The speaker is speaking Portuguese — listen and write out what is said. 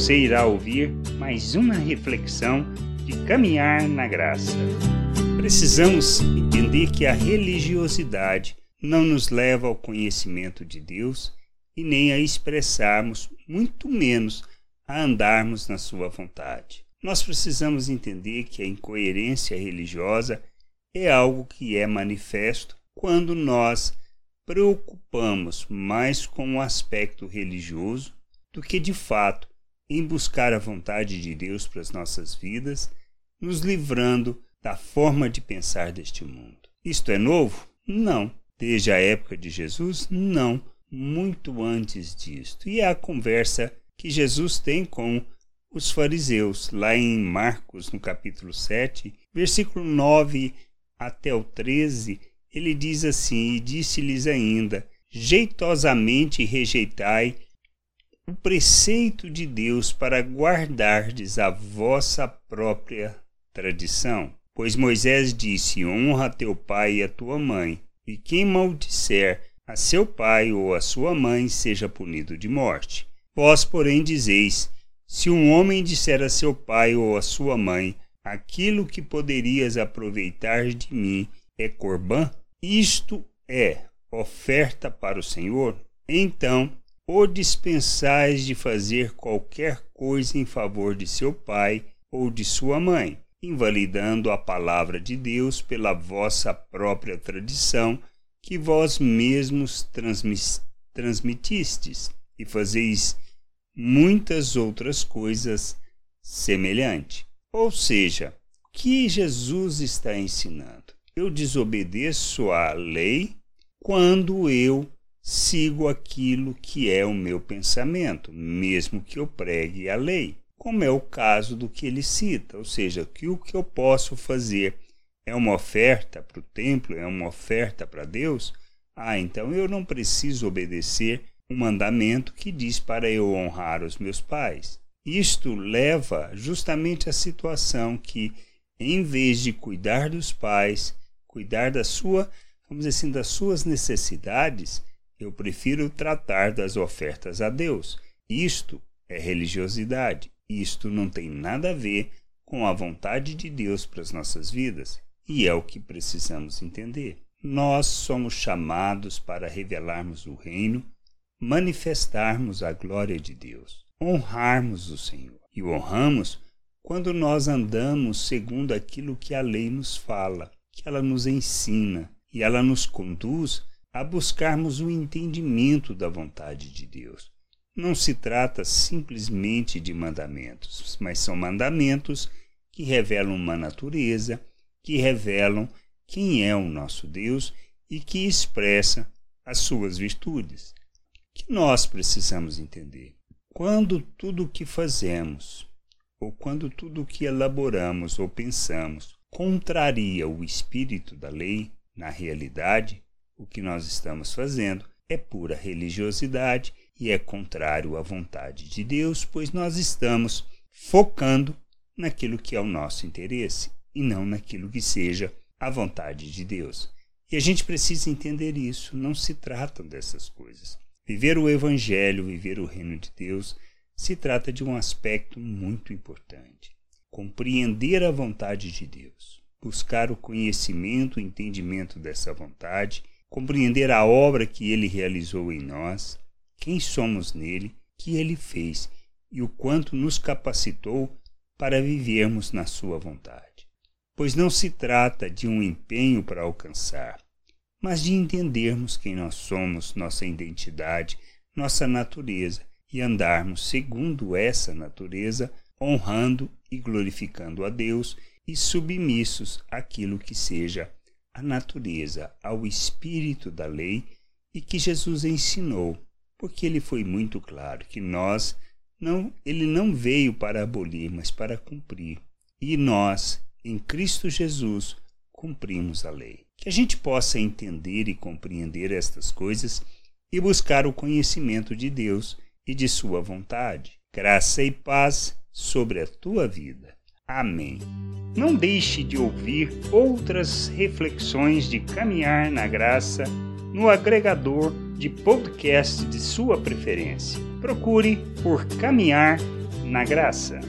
Você irá ouvir mais uma reflexão de caminhar na graça. Precisamos entender que a religiosidade não nos leva ao conhecimento de Deus e nem a expressarmos, muito menos a andarmos na Sua vontade. Nós precisamos entender que a incoerência religiosa é algo que é manifesto quando nós preocupamos mais com o aspecto religioso do que de fato em buscar a vontade de Deus para as nossas vidas, nos livrando da forma de pensar deste mundo. Isto é novo? Não. Desde a época de Jesus? Não. Muito antes disto. E é a conversa que Jesus tem com os fariseus, lá em Marcos, no capítulo 7, versículo 9 até o 13, ele diz assim: E disse-lhes ainda: Jeitosamente rejeitai o preceito de Deus para guardardes a vossa própria tradição. Pois Moisés disse: Honra teu pai e a tua mãe, e quem maldisser a seu pai ou a sua mãe seja punido de morte. Vós, porém, dizeis: Se um homem disser a seu pai ou a sua mãe: Aquilo que poderias aproveitar de mim é corbã, isto é oferta para o Senhor, então o dispensais de fazer qualquer coisa em favor de seu pai ou de sua mãe, invalidando a palavra de Deus pela vossa própria tradição que vós mesmos transmitistes, e fazeis muitas outras coisas semelhantes. Ou seja, o que Jesus está ensinando? Eu desobedeço à lei quando eu sigo aquilo que é o meu pensamento, mesmo que eu pregue a lei, como é o caso do que ele cita, ou seja, que o que eu posso fazer é uma oferta para o templo, é uma oferta para Deus, ah, então eu não preciso obedecer um mandamento que diz para eu honrar os meus pais. Isto leva justamente à situação que, em vez de cuidar dos pais, cuidar da sua, vamos dizer assim, das suas necessidades, eu prefiro tratar das ofertas a Deus. Isto é religiosidade. Isto não tem nada a ver com a vontade de Deus para as nossas vidas. E é o que precisamos entender. Nós somos chamados para revelarmos o reino, manifestarmos a glória de Deus honrarmos o Senhor. E o honramos quando nós andamos segundo aquilo que a lei nos fala, que ela nos ensina e ela nos conduz a buscarmos o entendimento da vontade de Deus. Não se trata simplesmente de mandamentos, mas são mandamentos que revelam uma natureza, que revelam quem é o nosso Deus e que expressa as suas virtudes. Que nós precisamos entender. Quando tudo o que fazemos, ou quando tudo o que elaboramos ou pensamos contraria o espírito da lei, na realidade, o que nós estamos fazendo é pura religiosidade e é contrário à vontade de Deus, pois nós estamos focando naquilo que é o nosso interesse e não naquilo que seja a vontade de Deus. E a gente precisa entender isso, não se tratam dessas coisas. Viver o Evangelho, viver o reino de Deus, se trata de um aspecto muito importante. Compreender a vontade de Deus, buscar o conhecimento e entendimento dessa vontade, compreender a obra que ele realizou em nós, quem somos nele, que ele fez e o quanto nos capacitou para vivermos na sua vontade. Pois não se trata de um empenho para alcançar, mas de entendermos quem nós somos, nossa identidade, nossa natureza e andarmos segundo essa natureza, honrando e glorificando a Deus e submissos àquilo que seja a natureza, ao espírito da lei e que Jesus ensinou, porque ele foi muito claro que nós não, ele não veio para abolir, mas para cumprir. E nós, em Cristo Jesus, cumprimos a lei que a gente possa entender e compreender estas coisas e buscar o conhecimento de Deus e de Sua vontade. Graça e paz sobre a tua vida. Amém. Não deixe de ouvir outras reflexões de caminhar na graça no agregador de podcast de sua preferência. Procure por Caminhar na graça.